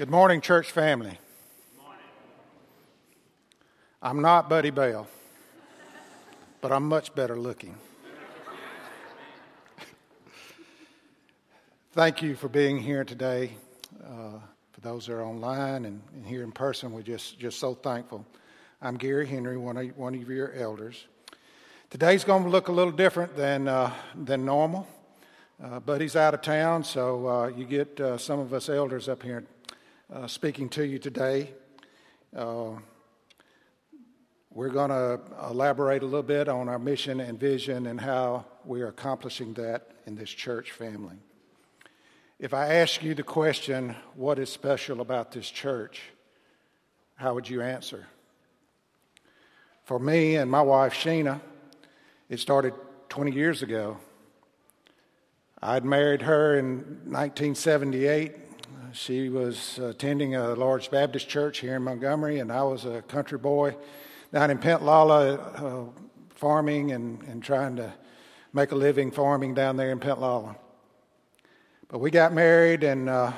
Good morning, church family. I'm not Buddy Bell, but I'm much better looking. Thank you for being here today. Uh, for those that are online and, and, here in person, we're just, just so thankful. I'm Gary Henry, one of, one of your elders. Today's going to look a little different than, uh, than normal. Uh, Buddy's out of town, so uh, you get uh, some of us elders up here uh, speaking to you today. Uh, we're going to elaborate a little bit on our mission and vision and how we are accomplishing that in this church family. If I ask you the question, what is special about this church, how would you answer? For me and my wife, Sheena, it started 20 years ago. I'd married her in 1978. She was attending a large Baptist church here in Montgomery, and I was a country boy down in Pintlala, uh, farming and, and trying to make a living farming down there in Pintlala. But we got married and uh,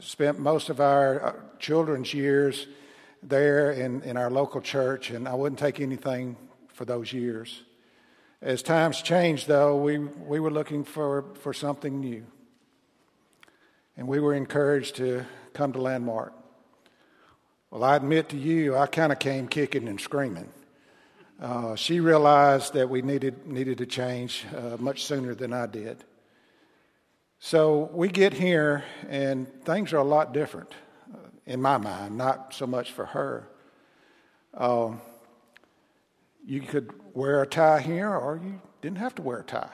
spent most of our uh, children's years there in, in our local church, and I wouldn't take anything for those years. As times changed, though, we, we were looking for, for something new. And we were encouraged to come to Landmark. Well, I admit to you, I kind of came kicking and screaming. Uh, she realized that we needed, needed to change uh, much sooner than I did. So we get here, and things are a lot different uh, in my mind, not so much for her. Uh, you could wear a tie here, or you didn't have to wear a tie.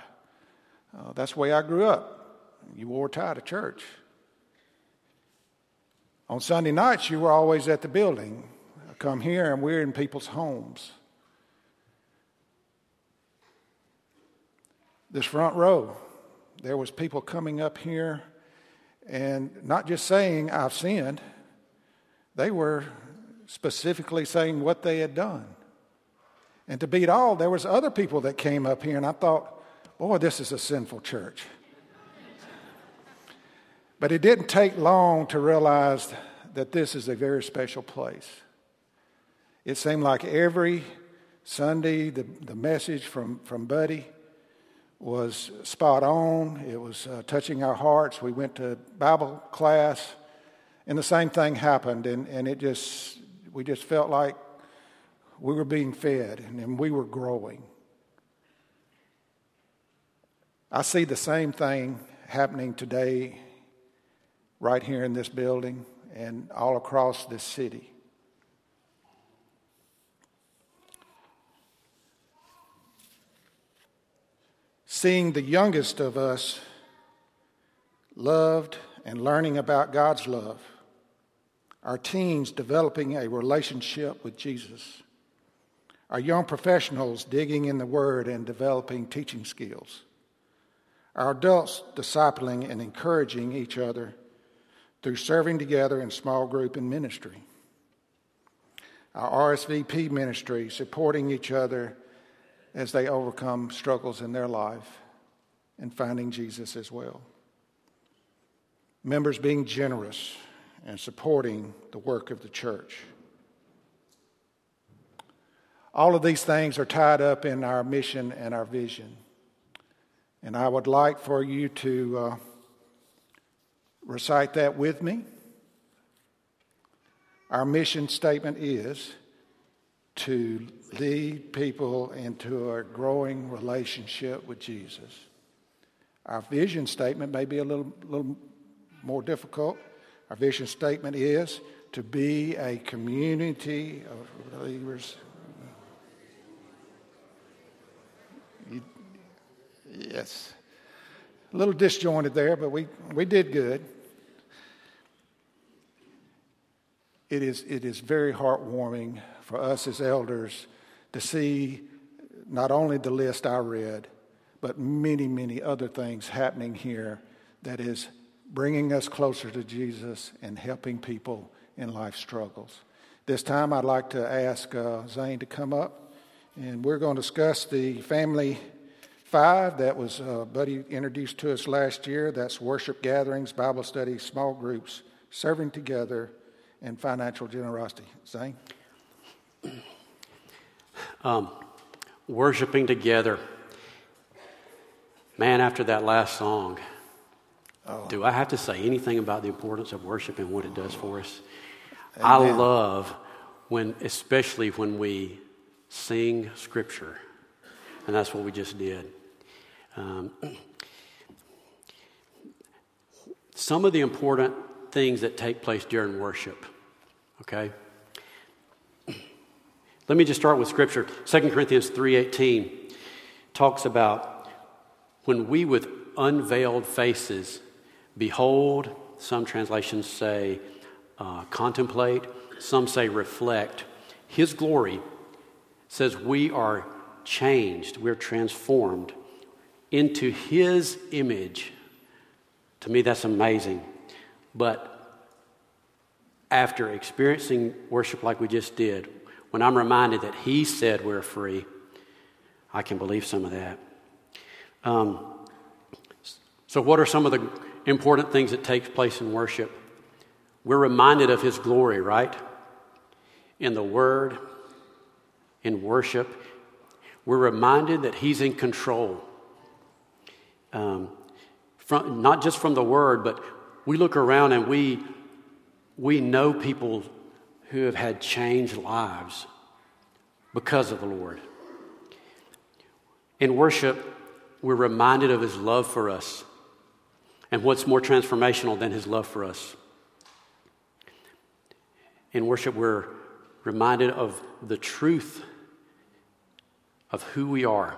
Uh, that's the way I grew up. You wore a tie to church. On Sunday nights, you were always at the building. I come here, and we're in people's homes. This front row, there was people coming up here and not just saying I've sinned. They were specifically saying what they had done. And to beat all, there was other people that came up here, and I thought, boy, this is a sinful church. But it didn't take long to realize that this is a very special place. It seemed like every Sunday, the, the message from, from Buddy was spot on. It was uh, touching our hearts. We went to Bible class, and the same thing happened, and, and it just, we just felt like we were being fed and we were growing. I see the same thing happening today, right here in this building and all across this city. Seeing the youngest of us loved and learning about God's love, our teens developing a relationship with Jesus our young professionals digging in the Word and developing teaching skills, our adults discipling and encouraging each other through serving together in small group and ministry, our RSVP ministry supporting each other as they overcome struggles in their life and finding Jesus as well. Members being generous and supporting the work of the church. All of these things are tied up in our mission and our vision. And I would like for you to uh, recite that with me. Our mission statement is to lead people into a growing relationship with Jesus. Our vision statement may be a little, little more difficult. Our vision statement is to be a community of believers Yes. A little disjointed there, but we, we did good. It is, it is very heartwarming for us as elders to see not only the list I read, but many, many other things happening here that is bringing us closer to Jesus and helping people in life struggles. This time, I'd like to ask uh, Zane to come up, and we're going to discuss the family Five, that was uh, Buddy introduced to us last year. That's worship gatherings, Bible studies, small groups, serving together, and financial generosity. Zane? Um, worshiping together. Man, after that last song, oh. do I have to say anything about the importance of worship and what it does for us? Amen. I love when, especially when we sing scripture, and that's what we just did. Um, some of the important things that take place during worship, okay? Let me just start with scripture. 2 Corinthians 3:18 talks about when we with unveiled faces behold, some translations say uh, contemplate, some say reflect his glory says we are changed, we're transformed into his image. To me, that's amazing. But after experiencing worship like we just did, when I'm reminded that He said we're free, I can believe some of that. Um, so, what are some of the important things that take place in worship? We're reminded of His glory, right? In the Word, in worship, we're reminded that He's in control. Um, from, not just from the Word, but we look around and we, we know people who have had changed lives because of the Lord. In worship, we're reminded of his love for us. And what's more transformational than his love for us? In worship, we're reminded of the truth of who we are.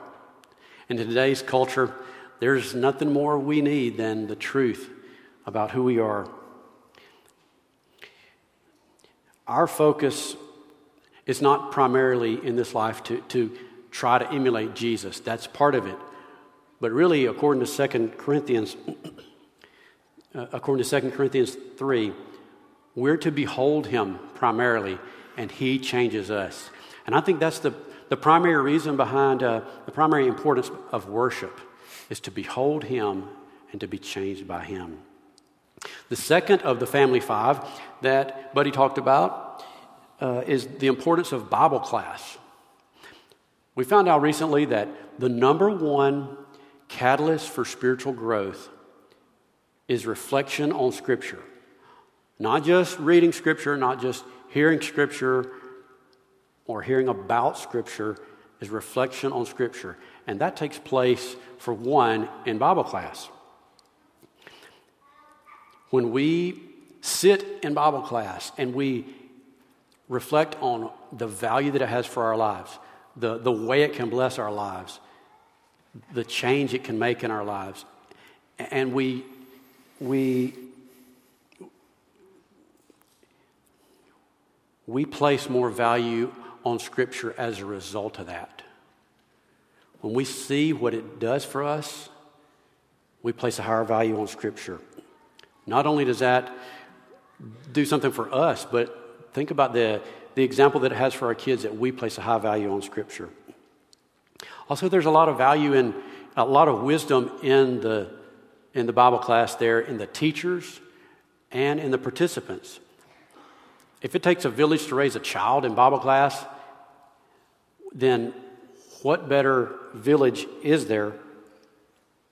In today's culture, there's nothing more we need than the truth about who we are our focus is not primarily in this life to, to try to emulate Jesus. That's part of it. But really, according to 2 Corinthians, uh, according to 2 Corinthians 3, we're to behold him primarily, and he changes us. And I think that's the, the primary reason behind uh, the primary importance of worship is to behold him and to be changed by him. The second of the family five that Buddy talked about uh, is the importance of Bible class. We found out recently that the number one catalyst for spiritual growth is reflection on Scripture. Not just reading Scripture, not just hearing Scripture or hearing about Scripture, is reflection on Scripture. And that takes place, for one, in Bible class. When we sit in Bible class and we reflect on the value that it has for our lives, the, the way it can bless our lives, the change it can make in our lives, and we, we, we place more value on Scripture as a result of that. When we see what it does for us, we place a higher value on Scripture. Not only does that do something for us, but think about the, the example that it has for our kids that we place a high value on Scripture. Also, there's a lot of value in a lot of wisdom in the, in the Bible class there, in the teachers and in the participants. If it takes a village to raise a child in Bible class, then what better village is there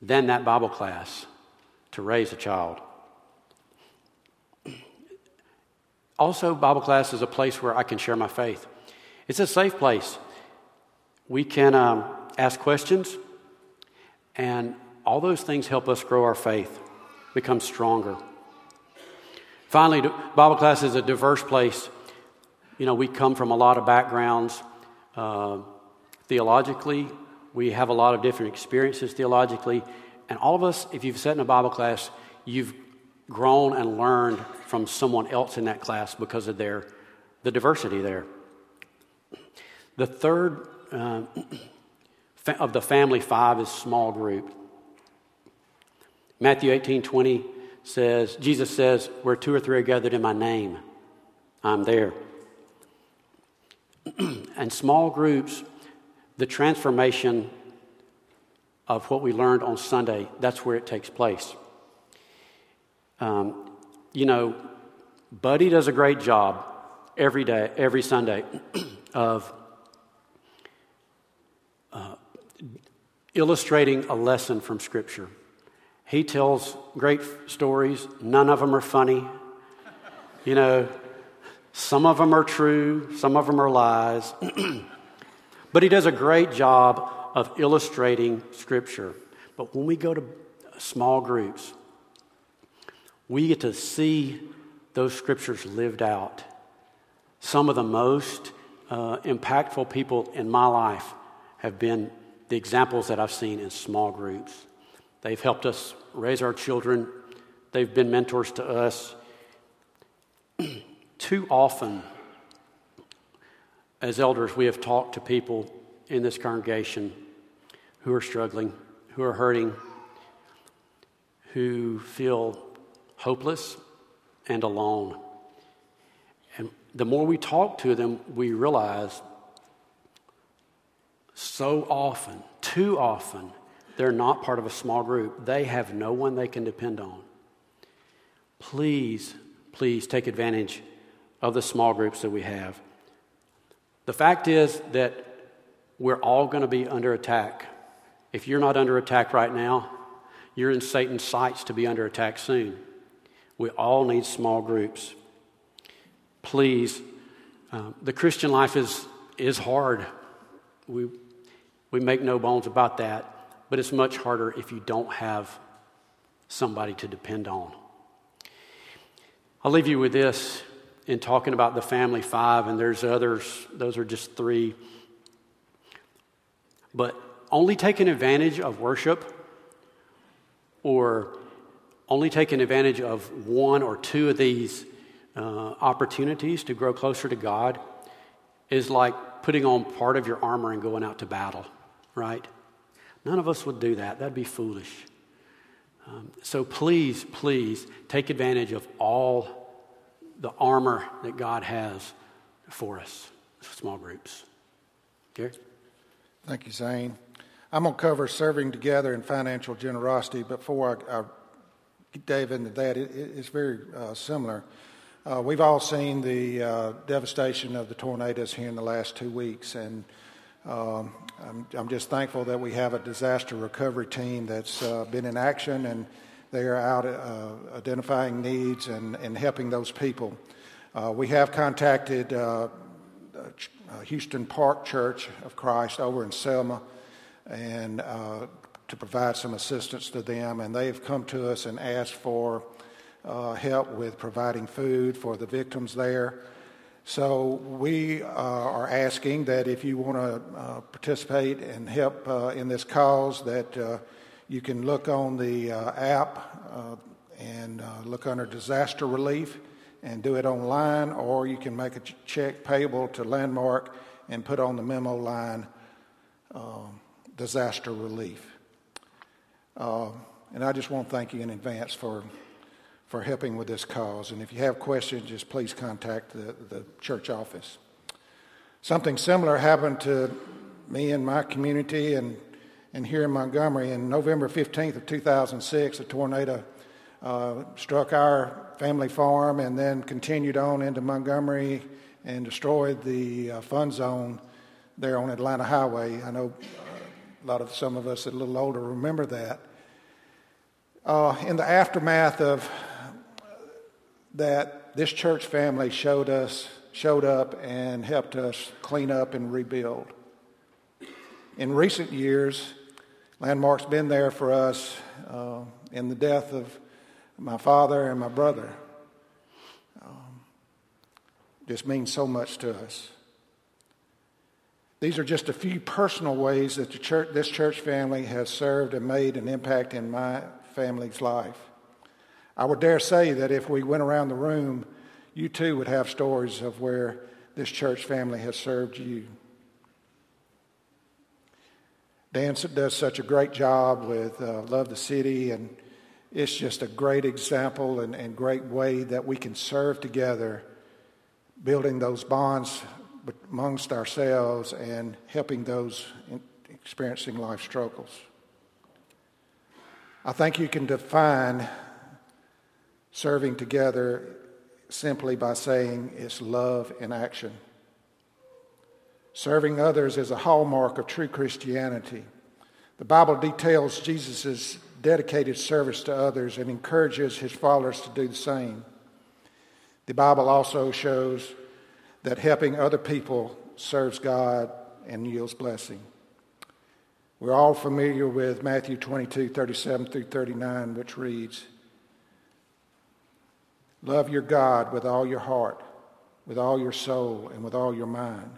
than that Bible class to raise a child? Also, Bible class is a place where I can share my faith. It's a safe place. We can um, ask questions, and all those things help us grow our faith, become stronger. Finally, Bible class is a diverse place. You know, we come from a lot of backgrounds. Uh, theologically, we have a lot of different experiences theologically. And all of us, if you've sat in a Bible class, you've grown and learned from someone else in that class because of their the diversity there. The third uh, of the family five is small group. Matthew 18 20 says, Jesus says, Where two or three are gathered in my name, I'm there. and small groups, the transformation of what we learned on Sunday, that's where it takes place. Um, you know, Buddy does a great job every day, every Sunday, of uh, illustrating a lesson from Scripture. He tells great stories. None of them are funny. You know, some of them are true, some of them are lies. but he does a great job of illustrating Scripture. But when we go to small groups, we get to see those Scriptures lived out. Some of the most uh, impactful people in my life have been the examples that I've seen in small groups. They've helped us raise our children, they've been mentors to us. Too often, as elders, we have talked to people in this congregation who are struggling, who are hurting, who feel hopeless and alone. And the more we talk to them, we realize so often, too often, they're not part of a small group. They have no one they can depend on. Please, please take advantage of the small groups that we have. The fact is that we're all going to be under attack. If you're not under attack right now, you're in Satan's sights to be under attack soon. We all need small groups. Please, uh, the Christian life is, is hard. We, we make no bones about that but it's much harder if you don't have somebody to depend on. I'll leave you with this in talking about the family five, and there's others, those are just three. But only taking advantage of worship or only taking advantage of one or two of these uh, opportunities to grow closer to God is like putting on part of your armor and going out to battle, right? None of us would do that. That'd be foolish. Um, so please, please take advantage of all the armor that God has for us, small groups. Gary? Thank you, Zane. I'm going to cover serving together and financial generosity. Before I, I dive into that, it, it's very uh, similar. Uh, we've all seen the uh, devastation of the tornadoes here in the last two weeks, and um, I'm, I'm, just thankful that we have a disaster recovery team that's uh, been in action and they are out uh, identifying needs and, and helping those people. Uh, we have contacted uh, uh, Houston Park Church of Christ over in Selma and to provide some assistance to them, and they've come to us and asked for help with providing food for the victims there. So we uh, are asking that if you want to uh, participate and help uh, in this cause, that you can look on the uh, app uh, and look under disaster relief and do it online, or you can make a check payable to Landmark and put on the memo line um, disaster relief. and I just want to thank you in advance for for helping with this cause. And if you have questions, just please contact the, the church office. Something similar happened to me in my community and, and here in Montgomery. In November 15th of 2006, a tornado uh, struck our family farm and then continued on into Montgomery and destroyed the uh, fun zone there on Atlanta Highway. I know uh, a lot of some of us that are a little older remember that. Uh, in the aftermath of that this church family showed us showed up and helped us clean up and rebuild. In recent years, Landmark's been there for us uh, in the death of my father and my brother. Um, just means so much to us. These are just a few personal ways that the church, this church family has served and made an impact in my family's life. I would dare say that if we went around the room, you too would have stories of where this church family has served you. Dan does such a great job with uh, Love the City, and it's just a great example and, and great way that we can serve together, building those bonds amongst ourselves and helping those experiencing life struggles. I think you can define serving together simply by saying it's love in action. Serving others is a hallmark of true Christianity. The Bible details Jesus' dedicated service to others and encourages his followers to do the same. The Bible also shows that helping other people serves God and yields blessing. We're all familiar with Matthew 22, 37 through 39, which reads Love your God with all your heart, with all your soul, and with all your mind.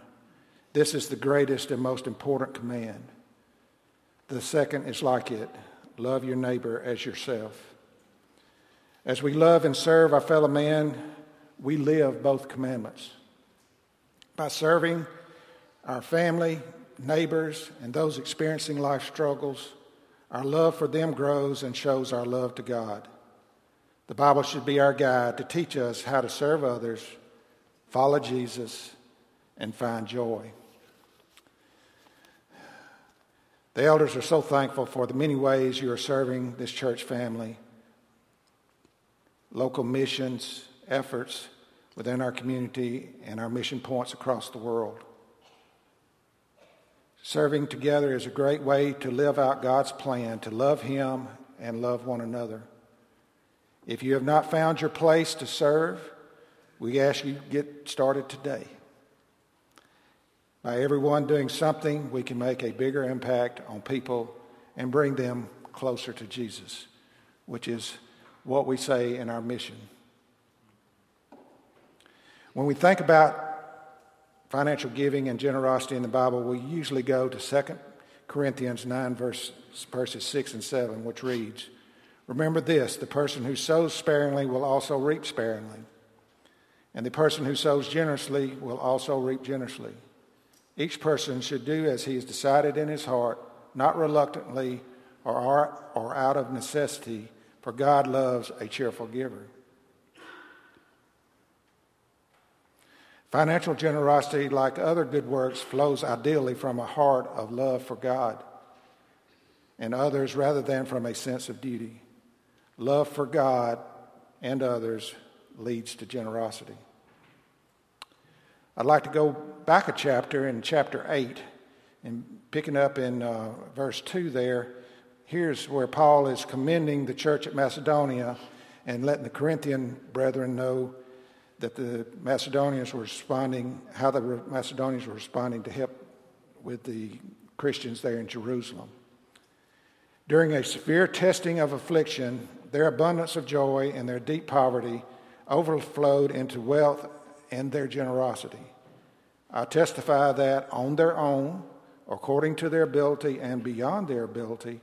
This is the greatest and most important command. The second is like it love your neighbor as yourself. As we love and serve our fellow man, we live both commandments. By serving our family, neighbors, and those experiencing life struggles, our love for them grows and shows our love to God. The Bible should be our guide to teach us how to serve others, follow Jesus, and find joy. The elders are so thankful for the many ways you are serving this church family, local missions, efforts within our community, and our mission points across the world. Serving together is a great way to live out God's plan to love Him and love one another. If you have not found your place to serve, we ask you to get started today. By everyone doing something, we can make a bigger impact on people and bring them closer to Jesus, which is what we say in our mission. When we think about financial giving and generosity in the Bible, we usually go to 2 Corinthians 9, verse, verses 6 and 7, which reads Remember this the person who sows sparingly will also reap sparingly, and the person who sows generously will also reap generously. Each person should do as he has decided in his heart, not reluctantly or, or out of necessity, for God loves a cheerful giver. Financial generosity, like other good works, flows ideally from a heart of love for God and others rather than from a sense of duty. Love for God and others leads to generosity. I'd like to go back a chapter in chapter 8 and picking up in uh, verse 2 there. Here's where Paul is commending the church at Macedonia and letting the Corinthian brethren know that the Macedonians were responding, how the Macedonians were responding to help with the Christians there in Jerusalem. During a severe testing of affliction, their abundance of joy and their deep poverty overflowed into wealth and their generosity. I testify that on their own, according to their ability and beyond their ability,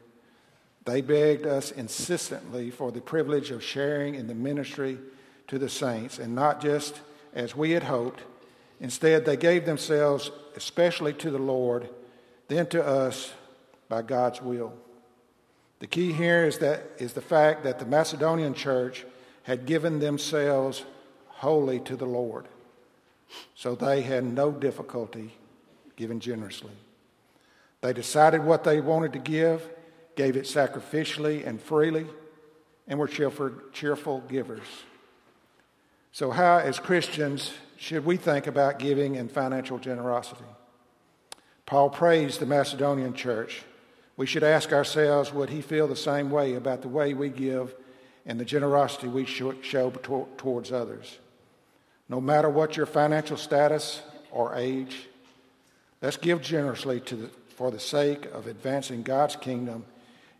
they begged us insistently for the privilege of sharing in the ministry to the saints, and not just as we had hoped. Instead, they gave themselves especially to the Lord, then to us by God's will. The key here is that is the fact that the Macedonian church had given themselves wholly to the Lord. So they had no difficulty giving generously. They decided what they wanted to give, gave it sacrificially and freely, and were cheerful, cheerful givers. So, how, as Christians, should we think about giving and financial generosity? Paul praised the Macedonian church. We should ask ourselves would he feel the same way about the way we give and the generosity we show towards others? No matter what your financial status or age, let's give generously the, for the sake of advancing God's kingdom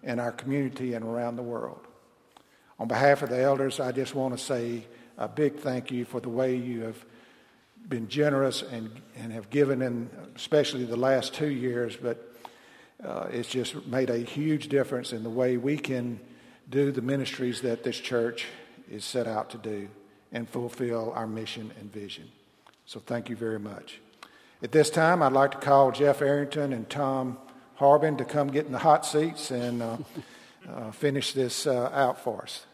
in our community and around the world. On behalf of the elders, I just want to say a big thank you for the way you have been generous and, and have given in, especially the last two years, but uh, it's just made a huge difference in the way we can do the ministries that this church is set out to do and fulfill our mission and vision. So thank you very much. At this time, I'd like to call Jeff Arrington and Tom Harbin to come get in the hot seats and uh, uh, finish this uh, out for us.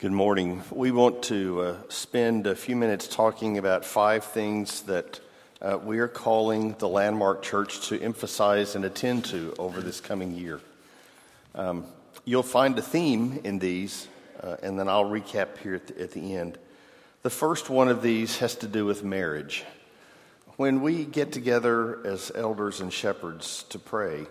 Good morning. We want to uh, spend a few minutes talking about five things that uh, we are calling the Landmark Church to emphasize and attend to over this coming year. Um, you'll find a theme in these, uh, and then I'll recap here at the, at the end. The first one of these has to do with marriage. When we get together as elders and shepherds to pray,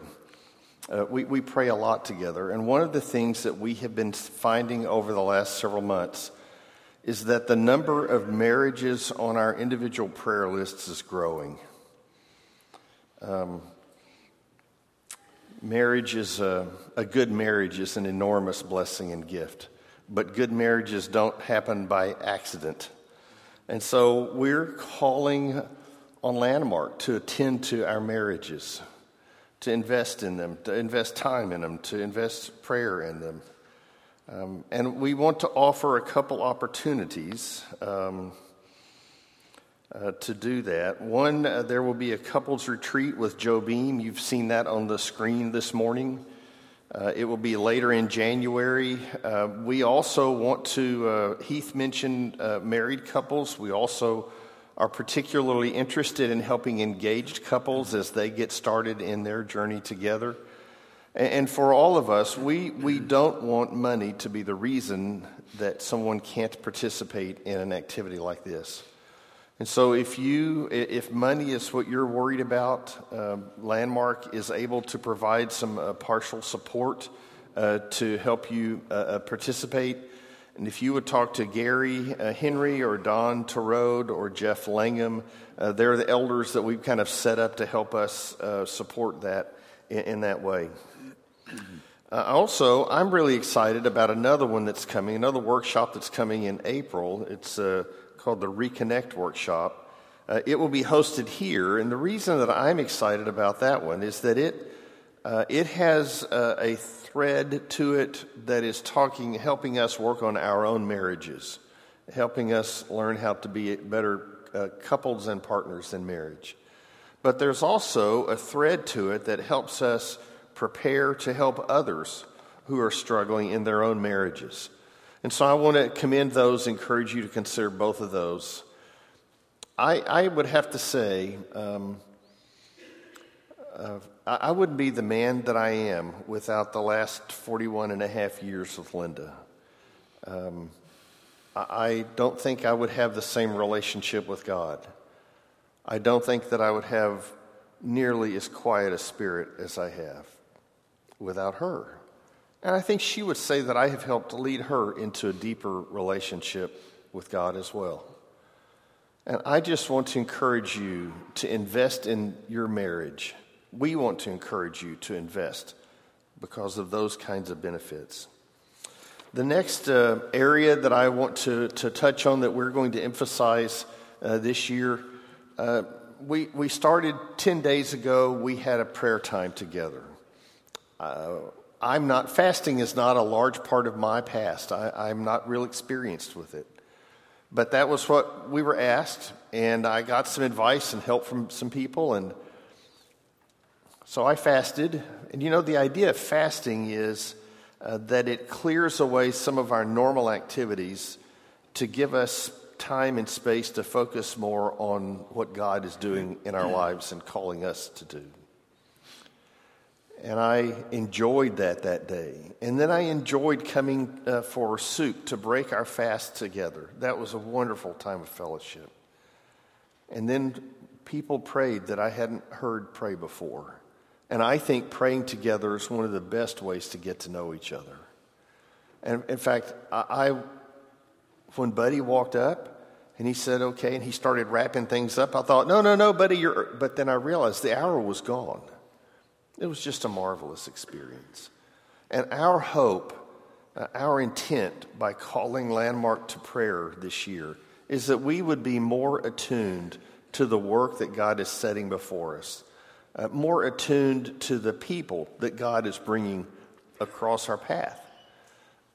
uh, we, we pray a lot together. And one of the things that we have been finding over the last several months is that the number of marriages on our individual prayer lists is growing. Um, marriage is a, a good marriage is an enormous blessing and gift, but good marriages don't happen by accident. And so we're calling on Landmark to attend to our marriages, to invest in them, to invest time in them, to invest prayer in them. Um, and we want to offer a couple opportunities um, uh, to do that. One, uh, there will be a couples retreat with Joe Beam. You've seen that on the screen this morning. Uh, it will be later in January. Uh, we also want to, uh, Heath mentioned uh, married couples. We also are particularly interested in helping engaged couples as they get started in their journey together. And for all of us, we, we don't want money to be the reason that someone can't participate in an activity like this. And so, if you, if money is what you're worried about, uh, Landmark is able to provide some uh, partial support uh, to help you uh, uh, participate. And if you would talk to Gary uh, Henry or Don Terode or Jeff Langham, they're the elders that we've kind of set up to help us support that in, in that way. Uh, also, I'm really excited about another one that's coming, another workshop that's coming in April. It's uh, called the Reconnect Workshop. Uh, it will be hosted here, and the reason that I'm excited about that one is that it uh, it has uh, a thread to it that is talking, helping us work on our own marriages, helping us learn how to be better uh, couples and partners in marriage. But there's also a thread to it that helps us prepare to help others who are struggling in their own marriages. And so I want to commend those, encourage you to consider both of those. I, I would have to say, um, uh, I wouldn't be the man that I am without the last 41 and a half years with Linda. Um, I don't think I would have the same relationship with God. I don't think that I would have nearly as quiet a spirit as I have without her. And I think she would say that I have helped lead her into a deeper relationship with God as well. And I just want to encourage you to invest in your marriage. We want to encourage you to invest because of those kinds of benefits. The next uh, area that I want to, to touch on that we're going to emphasize uh, this year, uh, we, we started 10 days ago, we had a prayer time together. Uh, I'm not, fasting is not a large part of my past. I, am not real experienced with it. But that was what we were asked, and I got some advice and help from some people, and so I fasted. And you know, the idea of fasting is uh, that it clears away some of our normal activities to give us time and space to focus more on what God is doing in our lives and calling us to do. And I enjoyed that that day. And then I enjoyed coming uh, for soup to break our fast together. That was a wonderful time of fellowship. And then people prayed that I hadn't heard pray before. And I think praying together is one of the best ways to get to know each other. And in fact, I, I when Buddy walked up and he said, okay, and he started wrapping things up, I thought, no, no, no, Buddy, you're, but then I realized the hour was gone. It was just a marvelous experience. And our hope, uh, our intent by calling Landmark to prayer this year is that we would be more attuned to the work that God is setting before us, uh, more attuned to the people that God is bringing across our path.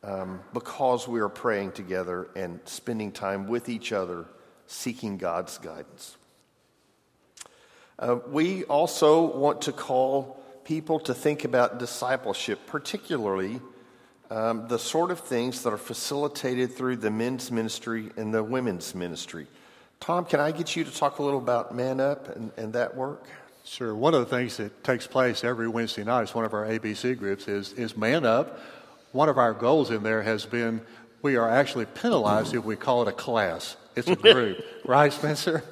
Um, because we are praying together and spending time with each other, seeking God's guidance. Uh, we also want to call people to think about discipleship, particularly um, the sort of things that are facilitated through the men's ministry and the women's ministry. Tom, can I get you to talk a little about Man Up and, and that work? Sure. One of the things that takes place every Wednesday night is one of our ABC groups is, is Man Up. One of our goals in there has been we are actually penalized if we call it a class. It's a group, right, Spencer?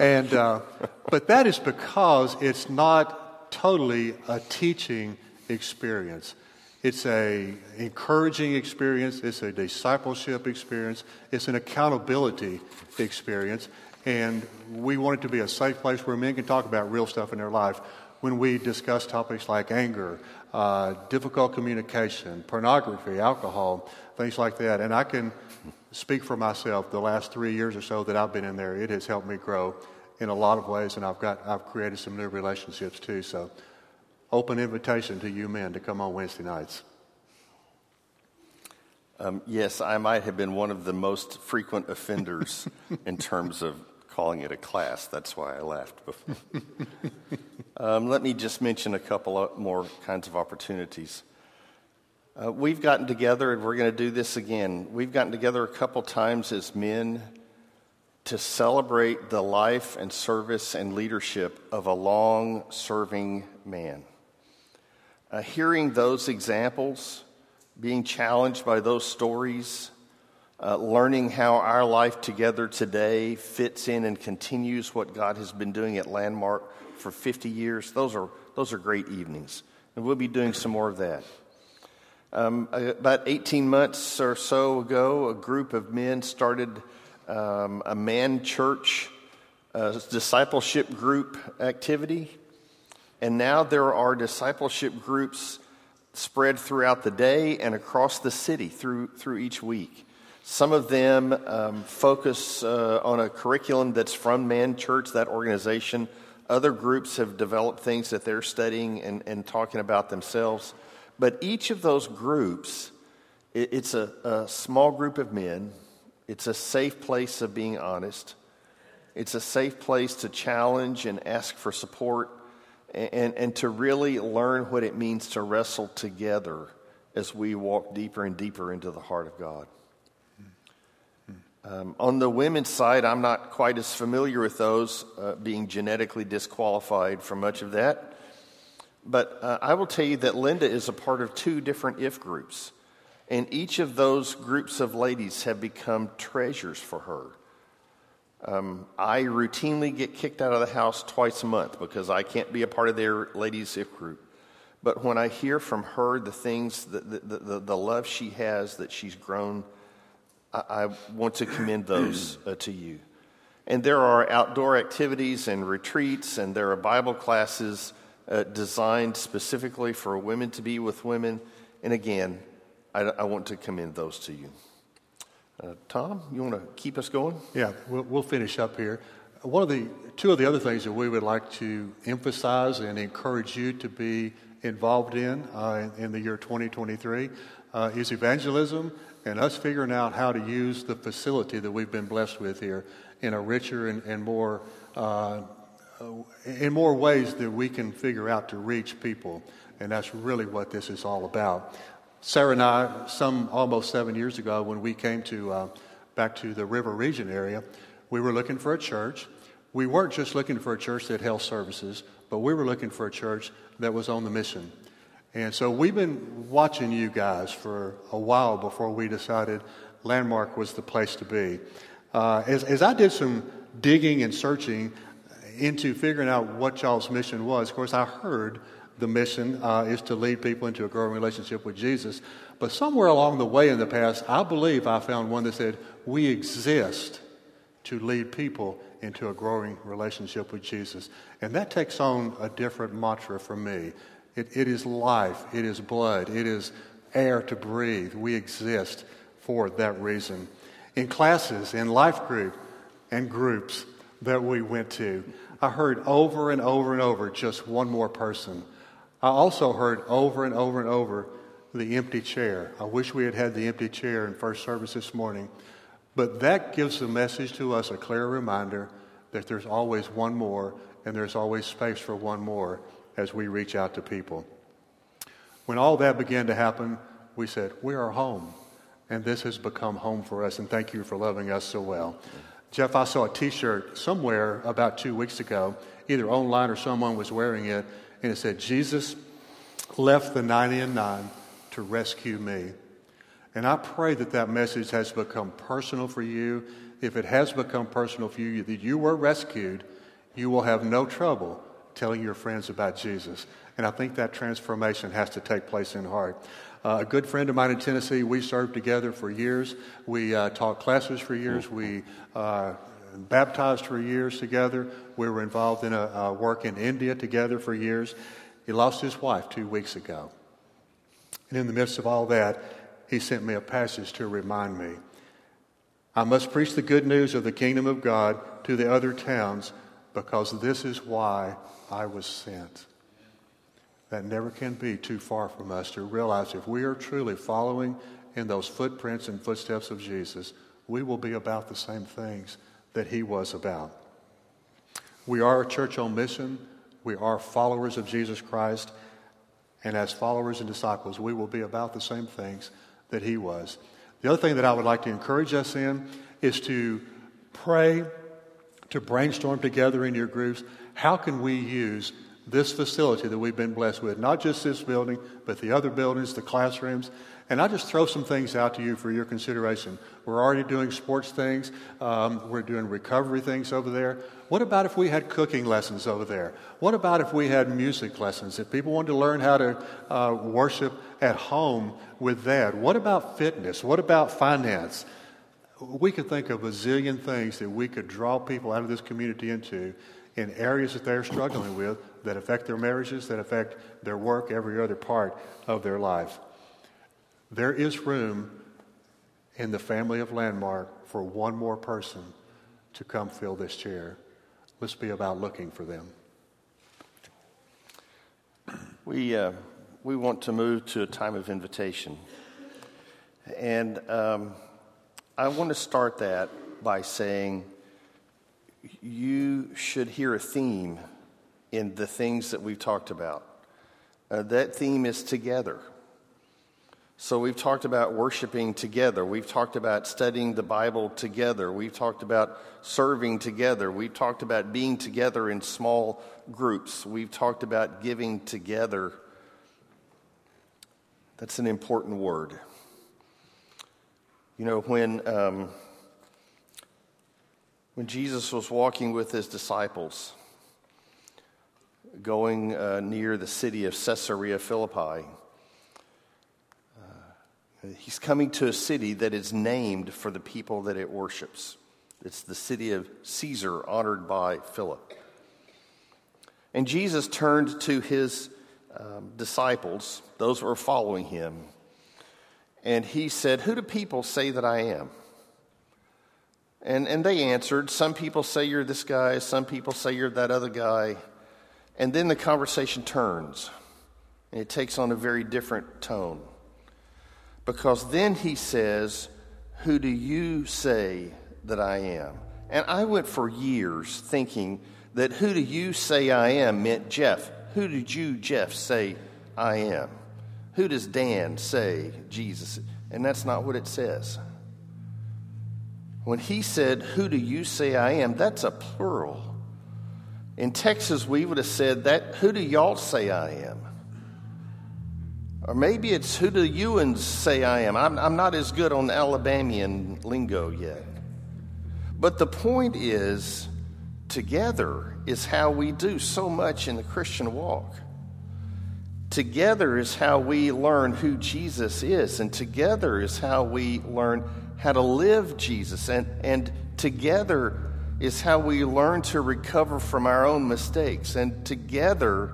And uh, but that is because it's not totally a teaching experience. It's a encouraging experience. It's a discipleship experience. It's an accountability experience. And we want it to be a safe place where men can talk about real stuff in their life. When we discuss topics like anger, uh, difficult communication, pornography, alcohol, things like that. And I can speak for myself. The last three years or so that I've been in there, it has helped me grow in a lot of ways, and I've got I've created some new relationships too. So, open invitation to you men to come on Wednesday nights. Um, yes, I might have been one of the most frequent offenders in terms of calling it a class. That's why I laughed before. um, let me just mention a couple more kinds of opportunities. Uh, we've gotten together, and we're going to do this again. We've gotten together a couple times as men to celebrate the life and service and leadership of a long serving man. Uh, hearing those examples, being challenged by those stories, uh, learning how our life together today fits in and continues what God has been doing at Landmark for 50 years, those are, those are great evenings. And we'll be doing some more of that. Um, about 18 months or so ago, a group of men started um, a man church uh, discipleship group activity. And now there are discipleship groups spread throughout the day and across the city through, through each week. Some of them um, focus uh, on a curriculum that's from Man Church, that organization. Other groups have developed things that they're studying and, and talking about themselves. But each of those groups, it's a, a small group of men. It's a safe place of being honest. It's a safe place to challenge and ask for support and, and to really learn what it means to wrestle together as we walk deeper and deeper into the heart of God. Um, on the women's side, I'm not quite as familiar with those, uh, being genetically disqualified from much of that. But uh, I will tell you that Linda is a part of two different if groups. And each of those groups of ladies have become treasures for her. Um, I routinely get kicked out of the house twice a month because I can't be a part of their ladies' if group. But when I hear from her the things, the, the, the, the love she has that she's grown, I, I want to commend those uh, to you. And there are outdoor activities and retreats, and there are Bible classes uh, designed specifically for women to be with women. And again, I, I want to commend those to you. Uh, Tom, you want to keep us going? Yeah, we'll, we'll, finish up here. One of the two of the other things that we would like to emphasize and encourage you to be involved in uh, in, the year 2023 uh, is evangelism and us figuring out how to use the facility that we've been blessed with here in a richer and, and more uh, in more ways that we can figure out to reach people. And that's really what this is all about. Sarah and I, some almost seven years ago, when we came to uh, back to the river region area, we were looking for a church. We weren't just looking for a church that held services, but we were looking for a church that was on the mission. And so we've been watching you guys for a while before we decided Landmark was the place to be. Uh, as, as I did some digging and searching, into figuring out what y'all's mission was. Of course, I heard the mission uh, is to lead people into a growing relationship with Jesus. But somewhere along the way in the past, I believe I found one that said, We exist to lead people into a growing relationship with Jesus. And that takes on a different mantra for me. It, it is life, it is blood, it is air to breathe. We exist for that reason. In classes, in life group, and groups that we went to, I heard over and over and over just one more person. I also heard over and over and over the empty chair. I wish we had had the empty chair in first service this morning. But that gives the message to us a clear reminder that there's always one more and there's always space for one more as we reach out to people. When all that began to happen, we said, We are home. And this has become home for us. And thank you for loving us so well. Jeff, I saw a t shirt somewhere about two weeks ago, either online or someone was wearing it, and it said, Jesus left the 90 and 9 to rescue me. And I pray that that message has become personal for you. If it has become personal for you, that you were rescued, you will have no trouble telling your friends about Jesus. And I think that transformation has to take place in heart. Uh, a good friend of mine in Tennessee, we served together for years. We uh, taught classes for years. We uh, baptized for years together. We were involved in a, a work in India together for years. He lost his wife two weeks ago. And in the midst of all that, he sent me a passage to remind me. I must preach the good news of the kingdom of God to the other towns because this is why I was sent. That never can be too far from us to realize if we are truly following in those footprints and footsteps of Jesus, we will be about the same things that he was about. We are a church on mission. We are followers of Jesus Christ. And as followers and disciples, we will be about the same things that he was. The other thing that I would like to encourage us in is to pray, to brainstorm together in your groups. How can we use this facility that we've been blessed with? Not just this building, but the other buildings, the classrooms. And I just throw some things out to you for your consideration. We're already doing sports things, um, we're doing recovery things over there. What about if we had cooking lessons over there? What about if we had music lessons? If people wanted to learn how to uh, worship at home with that, what about fitness? What about finance? We could think of a zillion things that we could draw people out of this community into in areas that they're struggling with that affect their marriages, that affect their work, every other part of their life. There is room in the family of Landmark for one more person to come fill this chair. Let's be about looking for them. We, uh, we want to move to a time of invitation. And um, I want to start that by saying you should hear a theme in the things that we've talked about. Uh, that theme is together. So we've talked about worshiping together. We've talked about studying the Bible together. We've talked about serving together. We've talked about being together in small groups. We've talked about giving together. That's an important word. You know, when, um, when Jesus was walking with his disciples, going uh, near the city of Caesarea Philippi, He's coming to a city that is named for the people that it worships. It's the city of Caesar, honored by Philip. And Jesus turned to his um, disciples, those who were following him, and he said, Who do people say that I am? And, and they answered, Some people say you're this guy, some people say you're that other guy. And then the conversation turns, and it takes on a very different tone. Because then he says, Who do you say that I am? And I went for years thinking that who do you say I am meant Jeff. Who did you, Jeff, say I am? Who does Dan say Jesus? And that's not what it says. When he said, Who do you say I am? that's a plural. In Texas, we would have said that, Who do y'all say I am? Or maybe it's who do you and say I am? I'm, I'm not as good on Alabamian lingo yet. But the point is, together is how we do so much in the Christian walk. Together is how we learn who Jesus is, and together is how we learn how to live Jesus, and, and together is how we learn to recover from our own mistakes, and together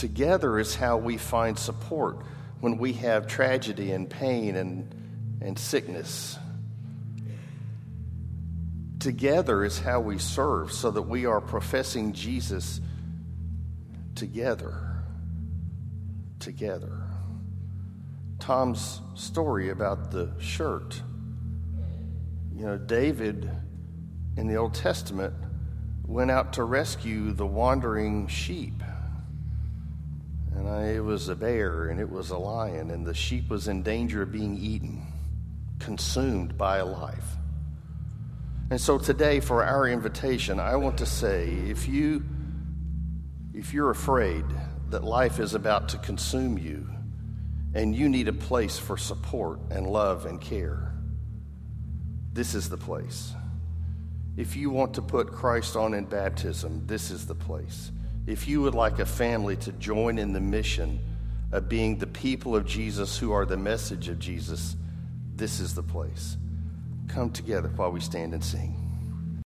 Together is how we find support when we have tragedy and pain and, and sickness. Together is how we serve so that we are professing Jesus together. Together. Tom's story about the shirt. You know, David in the Old Testament went out to rescue the wandering sheep. And I, it was a bear and it was a lion, and the sheep was in danger of being eaten, consumed by a life. And so today, for our invitation, I want to say if, you, if you're afraid that life is about to consume you and you need a place for support and love and care, this is the place. If you want to put Christ on in baptism, this is the place. If you would like a family to join in the mission of being the people of Jesus who are the message of Jesus, this is the place. Come together while we stand and sing.